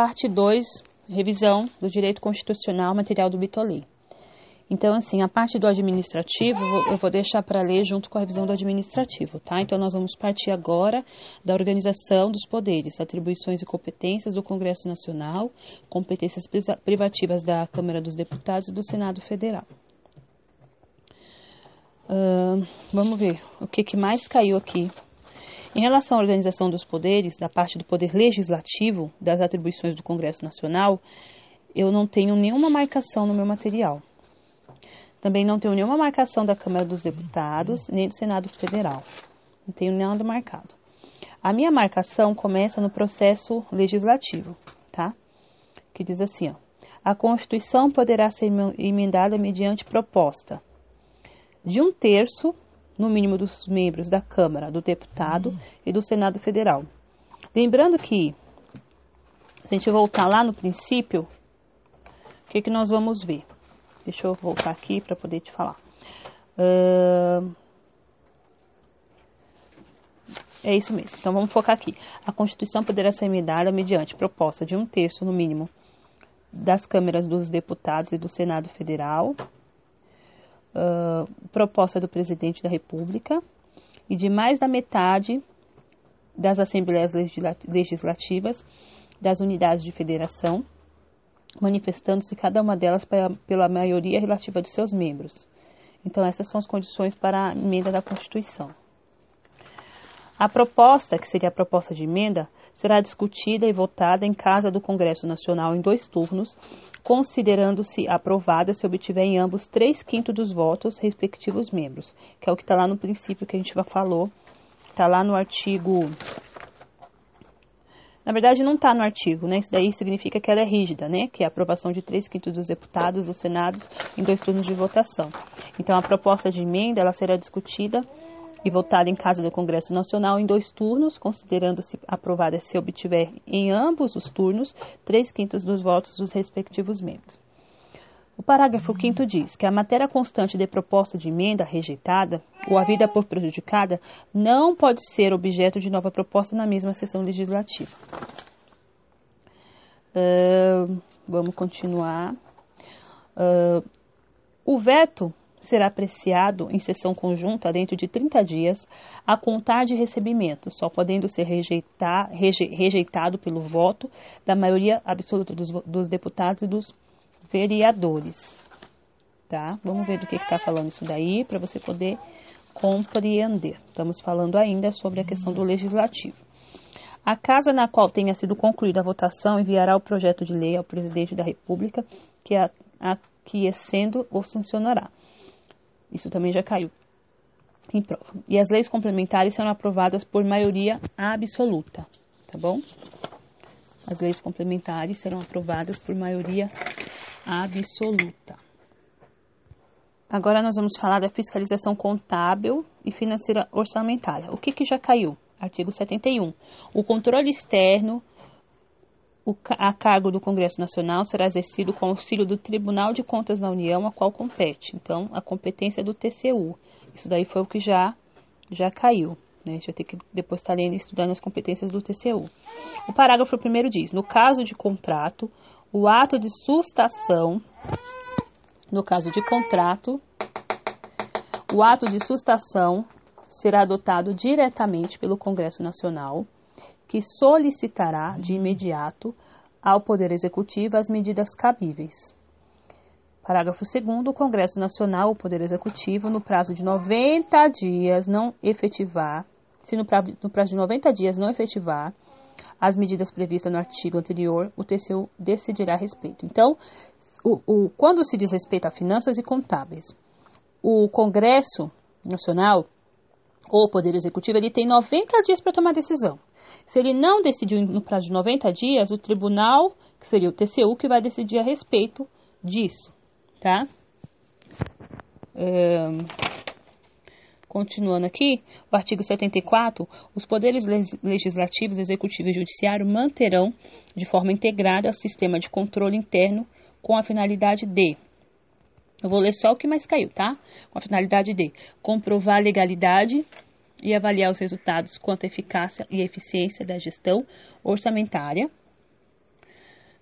parte 2, revisão do direito constitucional material do Bitolei. Então, assim, a parte do administrativo eu vou deixar para ler junto com a revisão do administrativo, tá? Então, nós vamos partir agora da organização dos poderes, atribuições e competências do Congresso Nacional, competências privativas da Câmara dos Deputados e do Senado Federal. Uh, vamos ver o que, que mais caiu aqui. Em relação à organização dos poderes, da parte do poder legislativo, das atribuições do Congresso Nacional, eu não tenho nenhuma marcação no meu material. Também não tenho nenhuma marcação da Câmara dos Deputados, nem do Senado Federal. Não tenho nada marcado. A minha marcação começa no processo legislativo, tá? Que diz assim, ó. A Constituição poderá ser emendada mediante proposta de um terço, no mínimo, dos membros da Câmara, do Deputado e do Senado Federal. Lembrando que, se a gente voltar lá no princípio, o que, que nós vamos ver? Deixa eu voltar aqui para poder te falar. Uh, é isso mesmo. Então vamos focar aqui. A Constituição poderá ser emendada mediante proposta de um terço, no mínimo, das câmeras dos deputados e do Senado Federal, uh, proposta do Presidente da República e de mais da metade das Assembleias Legislativas das unidades de federação manifestando-se cada uma delas pela maioria relativa de seus membros. Então, essas são as condições para a emenda da Constituição. A proposta, que seria a proposta de emenda, será discutida e votada em casa do Congresso Nacional em dois turnos, considerando-se aprovada se obtiver em ambos três quintos dos votos respectivos membros, que é o que está lá no princípio que a gente já falou, está lá no artigo na verdade, não está no artigo, né? Isso daí significa que ela é rígida, né? Que é a aprovação de três quintos dos deputados do Senado em dois turnos de votação. Então, a proposta de emenda ela será discutida e votada em casa do Congresso Nacional em dois turnos, considerando-se aprovada se obtiver em ambos os turnos três quintos dos votos dos respectivos membros. O parágrafo 5 diz que a matéria constante de proposta de emenda rejeitada ou a vida por prejudicada não pode ser objeto de nova proposta na mesma sessão legislativa. Uh, vamos continuar. Uh, o veto será apreciado em sessão conjunta dentro de 30 dias a contar de recebimento, só podendo ser rejeitar, reje, rejeitado pelo voto da maioria absoluta dos, dos deputados e dos vereadores. Tá? Vamos ver do que está falando isso daí para você poder compreender. Estamos falando ainda sobre a questão do legislativo. A casa na qual tenha sido concluída a votação enviará o projeto de lei ao presidente da República, que aquecendo ou sancionará. Isso também já caiu em prova. E as leis complementares serão aprovadas por maioria absoluta, tá bom? As leis complementares serão aprovadas por maioria absoluta. Agora nós vamos falar da fiscalização contábil e financeira orçamentária. O que, que já caiu? Artigo 71. O controle externo o, a cargo do Congresso Nacional será exercido com auxílio do Tribunal de Contas da União, a qual compete. Então, a competência é do TCU. Isso daí foi o que já, já caiu. Né? A gente vai ter que depois estar lendo e estudando as competências do TCU. O parágrafo primeiro diz: no caso de contrato, o ato de sustação, no caso de contrato, o ato de sustação será adotado diretamente pelo Congresso Nacional, que solicitará de imediato ao Poder Executivo as medidas cabíveis. Parágrafo 2 o Congresso Nacional, o Poder Executivo, no prazo de 90 dias não efetivar, se no prazo, no prazo de 90 dias não efetivar as medidas previstas no artigo anterior, o TCU decidirá a respeito. Então, o, o, quando se diz respeito a finanças e contábeis, o Congresso Nacional ou o Poder Executivo ele tem 90 dias para tomar decisão. Se ele não decidiu no prazo de 90 dias, o tribunal, que seria o TCU, que vai decidir a respeito disso, tá? Continuando aqui, o artigo 74, os poderes legislativos, executivo e judiciário manterão de forma integrada o sistema de controle interno com a finalidade de eu vou ler só o que mais caiu, tá? Com a finalidade de comprovar a legalidade e avaliar os resultados quanto à eficácia e eficiência da gestão orçamentária,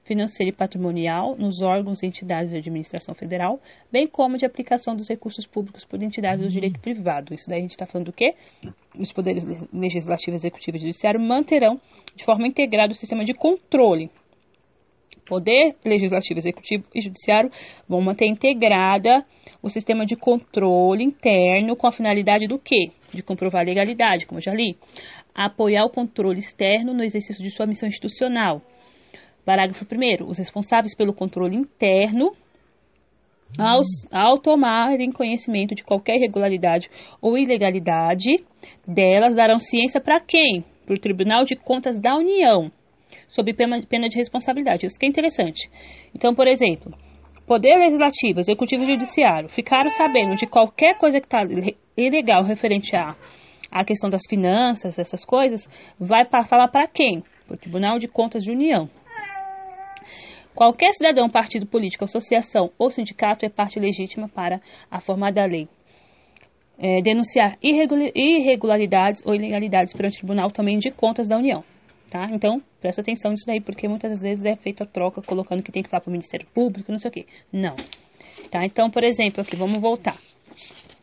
financeira e patrimonial nos órgãos e entidades de administração federal, bem como de aplicação dos recursos públicos por entidades do direito privado. Isso daí a gente está falando do quê? Os poderes legislativo, executivo e judiciário manterão de forma integrada o sistema de controle. Poder legislativo, executivo e judiciário vão manter integrada o sistema de controle interno com a finalidade do quê? De comprovar a legalidade, como eu já li. Apoiar o controle externo no exercício de sua missão institucional Parágrafo 1. Os responsáveis pelo controle interno, ao, ao tomarem conhecimento de qualquer irregularidade ou ilegalidade delas, darão ciência para quem? Para o Tribunal de Contas da União, sob pena, pena de responsabilidade. Isso que é interessante. Então, por exemplo, Poder Legislativo, Executivo e Judiciário ficaram sabendo de qualquer coisa que está ilegal referente à, à questão das finanças, essas coisas, vai falar para quem? Para o Tribunal de Contas de União. Qualquer cidadão, partido político, associação ou sindicato é parte legítima para a forma da lei. É, denunciar irregularidades ou ilegalidades perante o Tribunal também de Contas da União. Tá? Então, presta atenção nisso daí, porque muitas vezes é feita a troca colocando que tem que falar para o Ministério Público, não sei o quê. Não. Tá? Então, por exemplo, aqui, vamos voltar.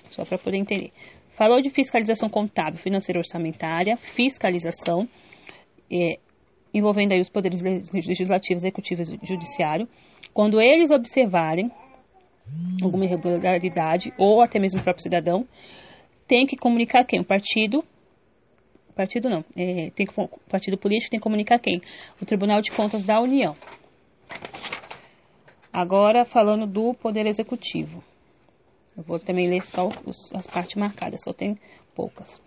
Só para poder entender. Falou de fiscalização contábil, financeira orçamentária, fiscalização. É, envolvendo aí os poderes legislativo, executivo e judiciário, quando eles observarem alguma irregularidade ou até mesmo o próprio cidadão, tem que comunicar quem? O partido partido não, é, tem partido político tem que comunicar quem? O Tribunal de Contas da União. Agora falando do Poder Executivo. Eu vou também ler só os, as partes marcadas, só tem poucas.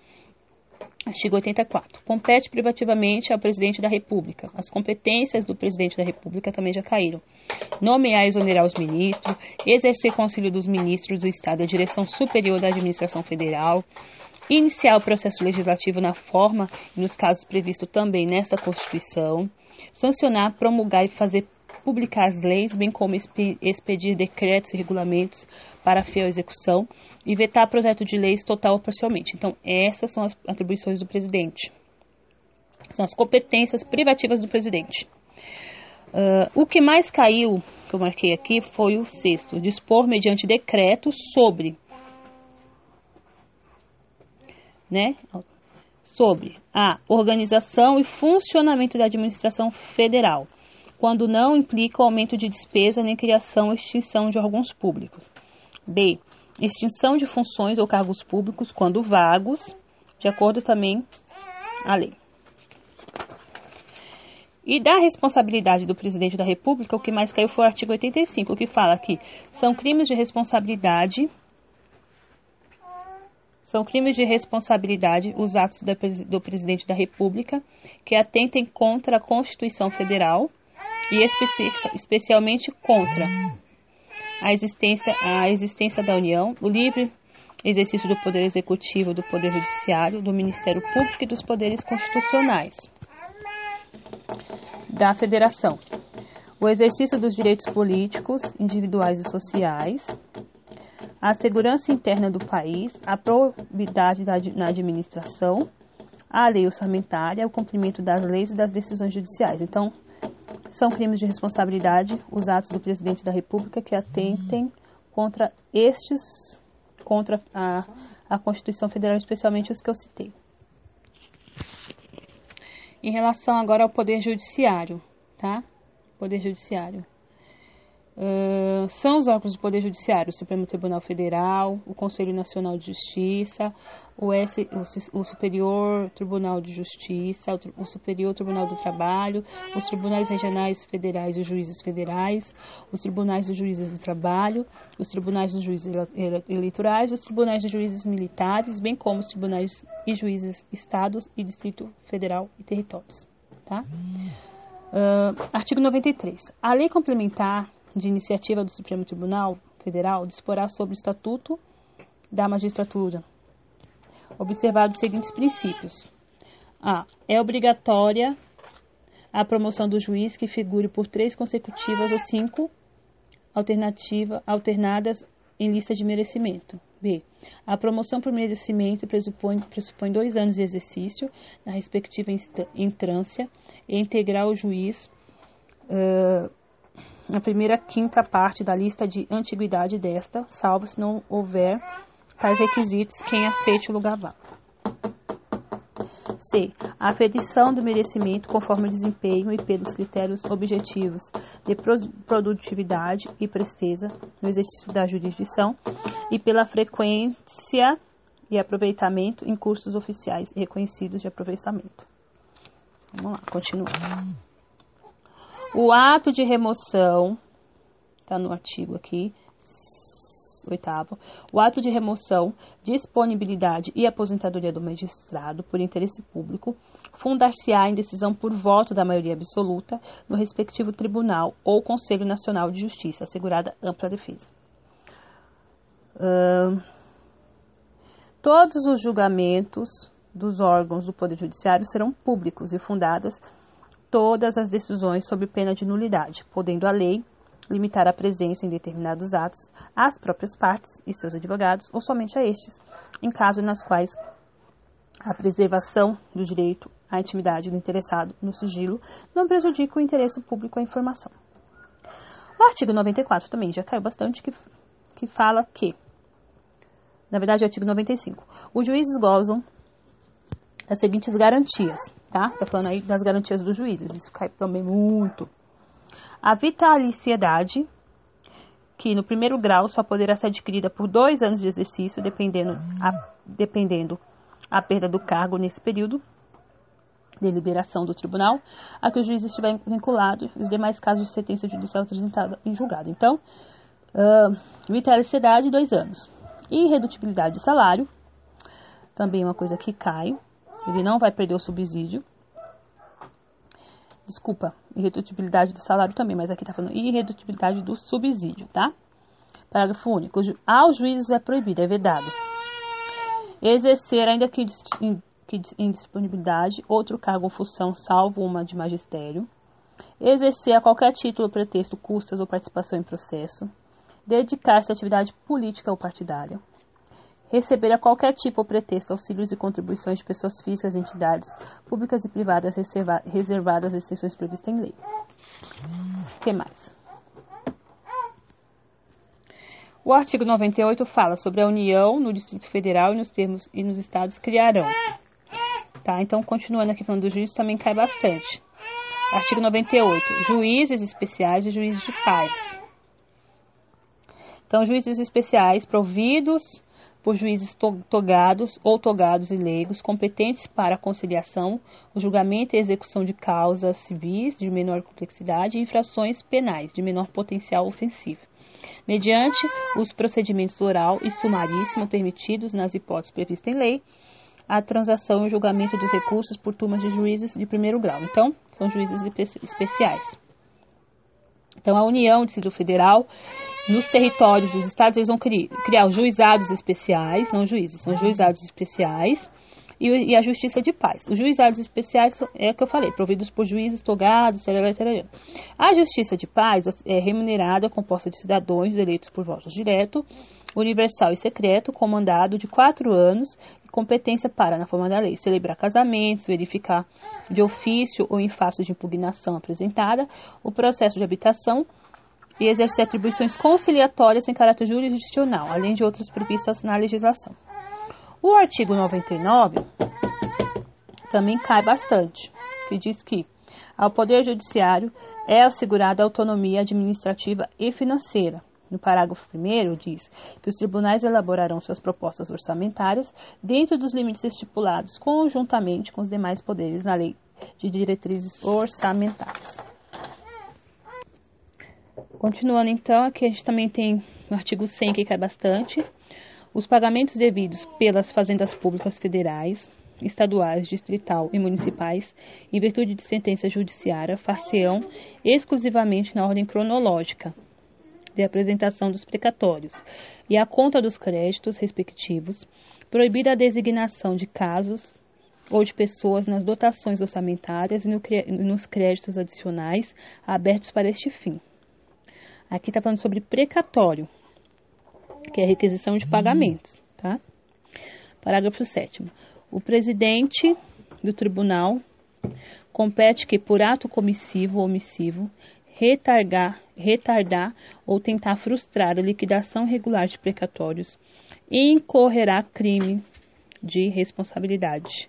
Artigo 84. Compete privativamente ao presidente da República. As competências do presidente da República também já caíram. Nomear e exonerar os ministros, exercer conselho dos ministros do Estado direção superior da administração federal, iniciar o processo legislativo na forma e nos casos previstos também nesta Constituição, sancionar, promulgar e fazer publicar as leis, bem como expedir decretos e regulamentos para fiel execução e vetar projeto de leis total ou parcialmente. Então, essas são as atribuições do presidente. São as competências privativas do presidente. Uh, o que mais caiu, que eu marquei aqui, foi o sexto: dispor mediante decreto sobre. Né? Sobre a organização e funcionamento da administração federal, quando não implica aumento de despesa nem criação ou extinção de órgãos públicos. B extinção de funções ou cargos públicos quando vagos, de acordo também a lei. E da responsabilidade do presidente da República, o que mais caiu foi o artigo 85, que fala que são crimes de responsabilidade são crimes de responsabilidade os atos do presidente da República que atentem contra a Constituição Federal e especialmente contra a existência, a existência da União, o livre exercício do poder executivo, do poder judiciário, do Ministério Público e dos poderes constitucionais da Federação, o exercício dos direitos políticos, individuais e sociais, a segurança interna do país, a probidade na administração, a lei orçamentária, o cumprimento das leis e das decisões judiciais. Então, são crimes de responsabilidade os atos do presidente da República que atentem contra estes, contra a, a Constituição Federal, especialmente os que eu citei. Em relação agora ao Poder Judiciário, tá? Poder Judiciário. São os órgãos do Poder Judiciário, o Supremo Tribunal Federal, o Conselho Nacional de Justiça, o, S, o, o Superior Tribunal de Justiça, o, o, Superior Tribunal do Trabalho, os Tribunais Regionais Federais e os Juízes Federais, os Tribunais dos Juízes do Trabalho, os Tribunais dos Juízes Eleitorais, os Tribunais dos Juízes Militares, bem como os Tribunais e Juízes Estados e Distrito Federal e Territórios. Tá? Uh, artigo 93. A lei complementar de iniciativa do Supremo Tribunal Federal disporá sobre o Estatuto da Magistratura, observados os seguintes princípios. A. É obrigatória a promoção do juiz que figure por três consecutivas ou cinco alternativa, alternadas em lista de merecimento. B. A promoção por merecimento pressupõe, pressupõe dois anos de exercício na respectiva entrância e integrar o juiz uh, a primeira quinta parte da lista de antiguidade desta, salvo se não houver tais requisitos, quem aceite o lugar vá. C. A aferição do merecimento conforme o desempenho e pelos critérios objetivos de produtividade e presteza no exercício da jurisdição e pela frequência e aproveitamento em cursos oficiais reconhecidos de aproveitamento. Vamos lá, continuando. O ato de remoção, está no artigo aqui, oitavo, o ato de remoção, disponibilidade e aposentadoria do magistrado por interesse público fundar-se-á em decisão por voto da maioria absoluta no respectivo tribunal ou Conselho Nacional de Justiça, assegurada ampla defesa. Uh, todos os julgamentos dos órgãos do Poder Judiciário serão públicos e fundadas todas as decisões sob pena de nulidade, podendo a lei limitar a presença em determinados atos às próprias partes e seus advogados, ou somente a estes, em casos nas quais a preservação do direito à intimidade do interessado no sigilo não prejudica o interesse público à informação. O artigo 94 também já caiu bastante, que, que fala que, na verdade, é o artigo 95, os juízes gozam das seguintes garantias, tá? Tá falando aí das garantias dos juízes, isso cai também muito. A vitaliciedade, que no primeiro grau só poderá ser adquirida por dois anos de exercício, dependendo a, dependendo a perda do cargo nesse período de liberação do tribunal, a que o juiz estiver vinculado e os demais casos de sentença judicial apresentada em julgado. Então, uh, vitaliciedade, dois anos. Irredutibilidade de salário, também uma coisa que cai, ele não vai perder o subsídio, Desculpa, irredutibilidade do salário também, mas aqui está falando irredutibilidade do subsídio, tá? Parágrafo único. Aos juízes é proibido, é vedado. Exercer, ainda que em disponibilidade, outro cargo ou função, salvo uma de magistério. Exercer a qualquer título, pretexto, custas ou participação em processo. Dedicar-se à atividade política ou partidária receber a qualquer tipo ou pretexto auxílios e contribuições de pessoas físicas, entidades públicas e privadas reservadas às exceções previstas em lei. O que mais? O artigo 98 fala sobre a União no Distrito Federal e nos termos e nos estados criarão. Tá? Então, continuando aqui falando do juízes, também cai bastante. Artigo 98. Juízes especiais e juízes de paz. Então, juízes especiais providos por juízes togados ou togados e leigos, competentes para a conciliação, o julgamento e execução de causas civis de menor complexidade e infrações penais de menor potencial ofensivo, mediante os procedimentos oral e sumaríssimo permitidos nas hipóteses previstas em lei, a transação e julgamento dos recursos por turmas de juízes de primeiro grau. Então, são juízes especiais. Então, a União, Distrito Federal, nos territórios dos estados, eles vão criar, criar os juizados especiais, não juízes, são juizados especiais, e, e, a justiça de paz. Os juizados especiais é o que eu falei, providos por juízes togados, etc. A justiça de paz é remunerada, composta de cidadãos eleitos por votos direto, universal e secreto, comandado de quatro anos e competência para, na forma da lei, celebrar casamentos, verificar de ofício ou em face de impugnação apresentada o processo de habitação e exercer atribuições conciliatórias em caráter jurisdicional, além de outras previstas na legislação. O artigo 99 também cai bastante, que diz que ao Poder Judiciário é assegurada autonomia administrativa e financeira. No parágrafo 1 diz que os tribunais elaborarão suas propostas orçamentárias dentro dos limites estipulados conjuntamente com os demais poderes na lei de diretrizes orçamentárias. Continuando então, aqui a gente também tem o artigo 100 que cai bastante, os pagamentos devidos pelas fazendas públicas federais, estaduais, distrital e municipais, em virtude de sentença judiciária, far-se-ão exclusivamente na ordem cronológica de apresentação dos precatórios e a conta dos créditos respectivos, proibida a designação de casos ou de pessoas nas dotações orçamentárias e no, nos créditos adicionais abertos para este fim. Aqui está falando sobre precatório, que é a requisição de pagamentos, tá? Parágrafo 7 O presidente do tribunal compete que, por ato comissivo ou omissivo, retardar, retardar ou tentar frustrar a liquidação regular de precatórios, incorrerá crime de responsabilidade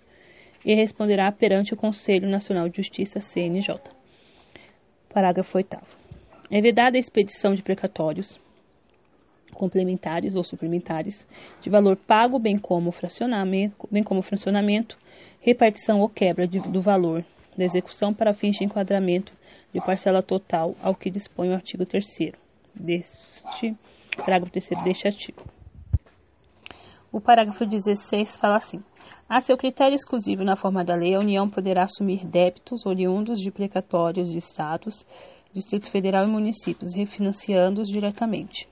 e responderá perante o Conselho Nacional de Justiça, CNJ. Parágrafo 8. É vedada a expedição de precatórios complementares ou suplementares de valor pago, bem como fracionamento, bem como fracionamento, repartição ou quebra de, do valor da execução para fins de enquadramento de parcela total ao que dispõe o artigo 3 deste parágrafo 3 deste artigo. O parágrafo 16 fala assim: a seu critério exclusivo na forma da lei, a União poderá assumir débitos oriundos de precatórios de Estados, Distrito Federal e municípios, refinanciando-os diretamente.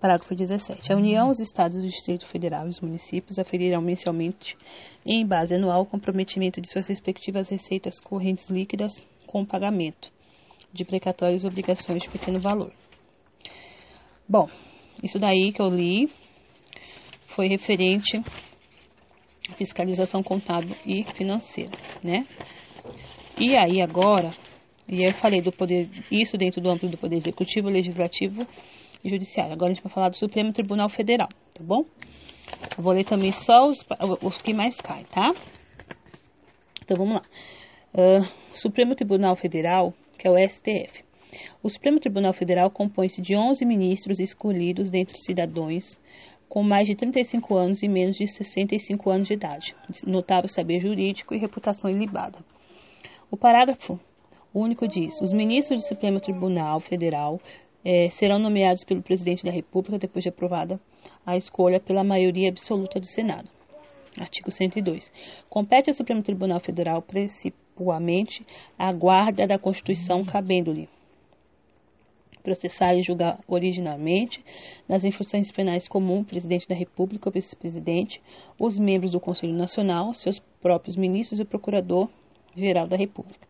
Parágrafo 17. A União, os Estados, o Distrito Federal e os municípios aferirão mensalmente, em base anual, o comprometimento de suas respectivas receitas correntes líquidas com o pagamento de precatórios e obrigações de pequeno valor. Bom, isso daí que eu li foi referente à fiscalização contábil e financeira, né? E aí agora, e eu falei do poder, isso dentro do âmbito do poder executivo, legislativo e judiciário. Agora a gente vai falar do Supremo Tribunal Federal, tá bom? Eu vou ler também só os, os que mais caem, tá? Então vamos lá. Uh, Supremo Tribunal Federal, que é o STF. O Supremo Tribunal Federal compõe-se de 11 ministros escolhidos dentre cidadãos com mais de 35 anos e menos de 65 anos de idade, notável saber jurídico e reputação ilibada. O parágrafo único diz: os ministros do Supremo Tribunal Federal eh, serão nomeados pelo presidente da República depois de aprovada a escolha pela maioria absoluta do Senado. Artigo 102. Compete ao Supremo Tribunal Federal principalmente a guarda da Constituição cabendo-lhe processar e julgar originalmente, nas infrações penais comuns, presidente da República ou vice-presidente, os membros do Conselho Nacional, seus próprios ministros e o procurador-geral da República.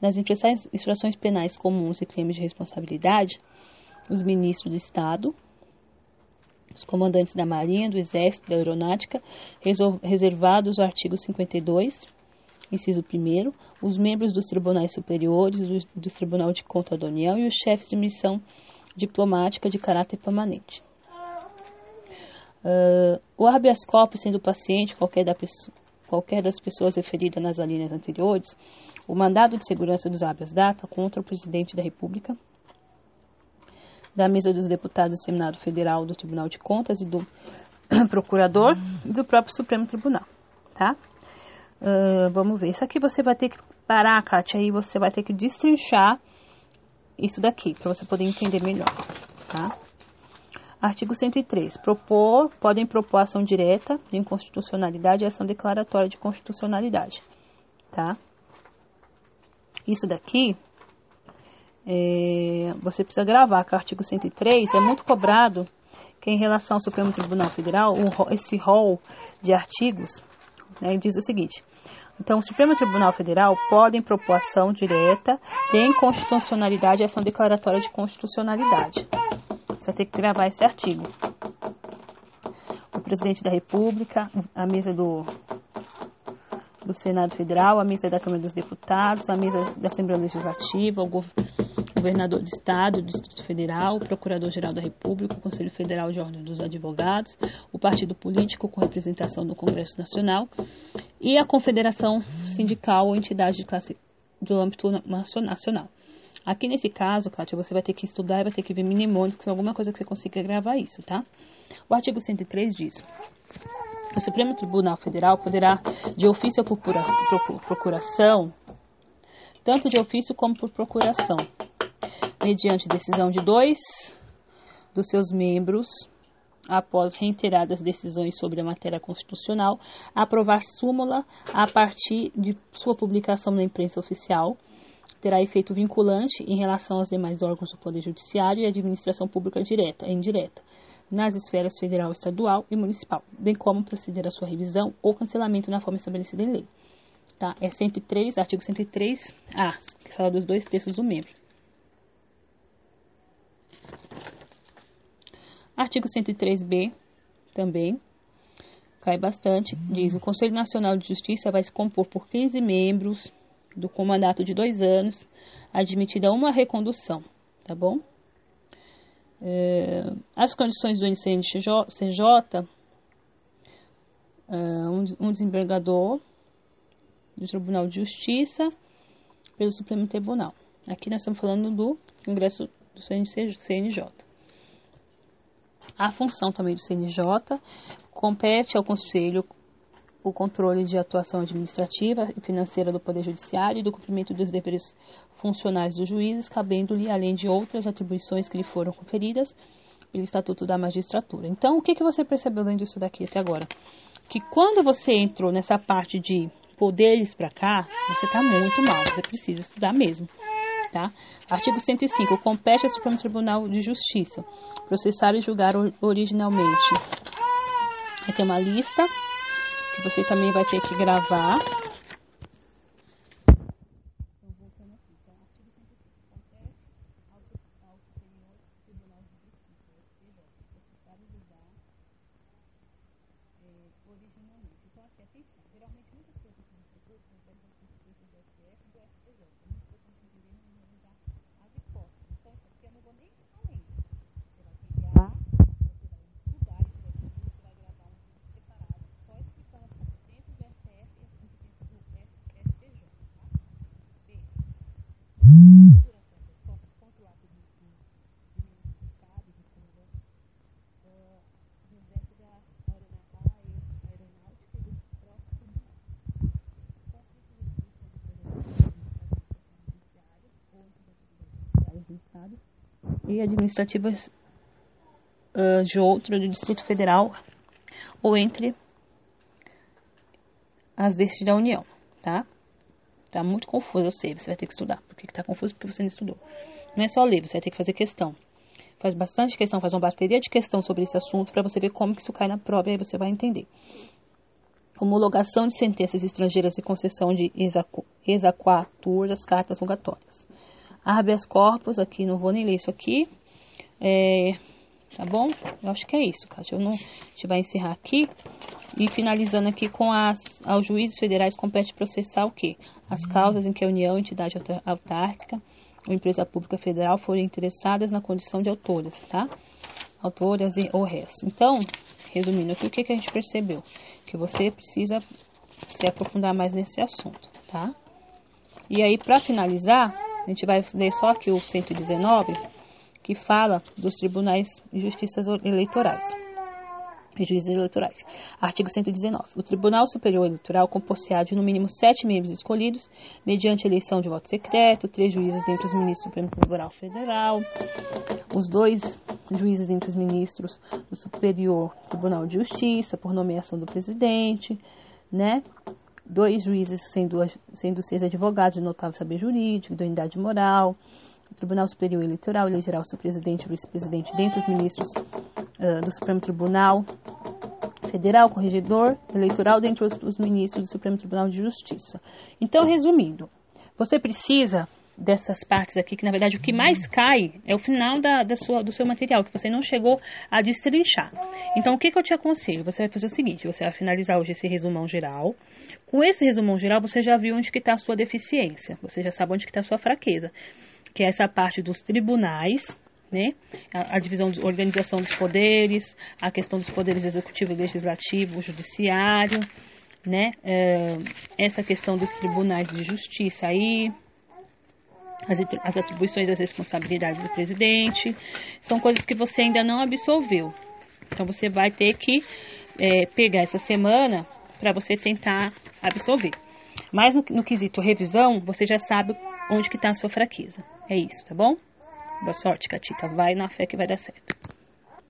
Nas infrações penais comuns e crimes de responsabilidade, os ministros do Estado, os comandantes da Marinha, do Exército, da Aeronáutica, reservados o artigo 52, Inciso 1. Os membros dos tribunais superiores, do, do Tribunal de Conta da União e os chefes de missão diplomática de caráter permanente. Uh, o habeas corpus, sendo paciente qualquer, da qualquer das pessoas referidas nas alíneas anteriores, o mandado de segurança dos habeas data contra o presidente da República, da mesa dos deputados do Senado Federal, do Tribunal de Contas e do procurador e do próprio Supremo Tribunal, tá? Uh, vamos ver. Isso aqui você vai ter que parar, Kátia, aí você vai ter que destrinchar isso daqui, para você poder entender melhor, tá? Artigo 103. Propor, podem propor ação direta de inconstitucionalidade e ação declaratória de constitucionalidade, tá? Isso daqui, é, você precisa gravar que o artigo 103 é muito cobrado que em relação ao Supremo Tribunal Federal, um, esse rol de artigos né, diz o seguinte: então, o Supremo Tribunal Federal podem propor ação direta de inconstitucionalidade e ação declaratória de constitucionalidade. Você vai ter que gravar esse artigo. O presidente da República, a mesa do, do Senado Federal, a mesa da Câmara dos Deputados, a mesa da Assembleia Legislativa, o governador do Estado, do Distrito Federal, o Procurador-Geral da República, o Conselho Federal de Ordem dos Advogados, o partido político com representação no Congresso Nacional e a Confederação Sindical ou entidade de classe do âmbito nacional. Aqui nesse caso, Kátia, você vai ter que estudar e vai ter que ver mnemônicos, que alguma coisa que você consiga gravar isso, tá? O artigo 103 diz: o Supremo Tribunal Federal poderá, de ofício ou por procuração, tanto de ofício como por procuração, mediante decisão de dois dos seus membros, após reiteradas decisões sobre a matéria constitucional, aprovar súmula a partir de sua publicação na imprensa oficial, terá efeito vinculante em relação aos demais órgãos do Poder Judiciário e administração pública direta e indireta, nas esferas federal, estadual e municipal, bem como proceder à sua revisão ou cancelamento na forma estabelecida em lei. Tá? É 103, artigo 103A, que fala dos dois textos do membro. Artigo 103b também cai bastante. Diz: o Conselho Nacional de Justiça vai se compor por 15 membros, do com mandato de dois anos, admitida uma recondução, tá bom? É, as condições do NCNCJ, é, um desembargador do Tribunal de Justiça pelo Supremo Tribunal. Aqui nós estamos falando do Congresso do CNJ. A função também do CNJ compete ao Conselho o controle de atuação administrativa e financeira do Poder Judiciário e do cumprimento dos deveres funcionais dos juízes, cabendo-lhe, além de outras atribuições que lhe foram conferidas pelo Estatuto da Magistratura. Então, o que, que você percebeu lendo isso daqui até agora? Que quando você entrou nessa parte de poderes para cá, você está muito mal, você precisa estudar mesmo. Tá? Artigo 105. Compete ao Supremo Tribunal de Justiça processar e julgar originalmente. Aqui tem uma lista que você também vai ter que gravar. E administrativas uh, de outro do Distrito Federal ou entre as destes da União, tá? Tá muito confuso, eu sei, você vai ter que estudar. Por que tá confuso? Porque você não estudou. Não é só ler, você vai ter que fazer questão. Faz bastante questão, faz uma bateria de questão sobre esse assunto para você ver como que isso cai na prova e aí você vai entender. Homologação de sentenças estrangeiras e concessão de exaquatur das cartas rogatórias. Habeas corpus, aqui não vou nem ler isso aqui. É, tá bom? Eu acho que é isso, Kátia. Eu não, a gente vai encerrar aqui. E finalizando aqui com as, aos juízes federais compete processar o quê? As causas em que a União, entidade autárquica ou empresa pública federal forem interessadas na condição de autoras, tá? Autoras e, ou réus. Então, resumindo aqui, o que, que a gente percebeu? Que você precisa se aprofundar mais nesse assunto, tá? E aí, para finalizar, a gente vai ler só aqui o 119, que fala dos tribunais de justiça eleitorais. Juízes eleitorais. Artigo 119. O Tribunal Superior Eleitoral compor-se-á de no mínimo sete membros escolhidos, mediante eleição de voto secreto, três juízes dentre os ministros do Supremo Tribunal Federal, os dois juízes dentre os ministros do Superior Tribunal de Justiça, por nomeação do presidente, né? Dois juízes, sendo, sendo seis advogados notável saber jurídico, idoneidade moral. O Tribunal Superior Eleitoral elegerá o seu presidente e vice-presidente dentre os ministros uh, do Supremo Tribunal Federal, corregedor eleitoral dentre os, os ministros do Supremo Tribunal de Justiça. Então, resumindo, você precisa dessas partes aqui, que na verdade o que mais cai é o final da, da sua, do seu material, que você não chegou a destrinchar. Então, o que, que eu te aconselho? Você vai fazer o seguinte, você vai finalizar hoje esse resumão geral. Com esse resumão geral, você já viu onde está a sua deficiência, você já sabe onde está a sua fraqueza, que é essa parte dos tribunais, né? A, a, divisão de organização dos poderes, a questão dos poderes executivo, legislativo, judiciário, né? É, essa questão dos tribunais de justiça aí, as atribuições e as responsabilidades do presidente, são coisas que você ainda não absolveu. Então você vai ter que é, pegar essa semana para você tentar absolver. Mas no, no, quesito revisão, você já sabe onde que está a sua fraqueza. É isso, tá bom? Boa sorte, Catita. Vai na fé que vai dar certo.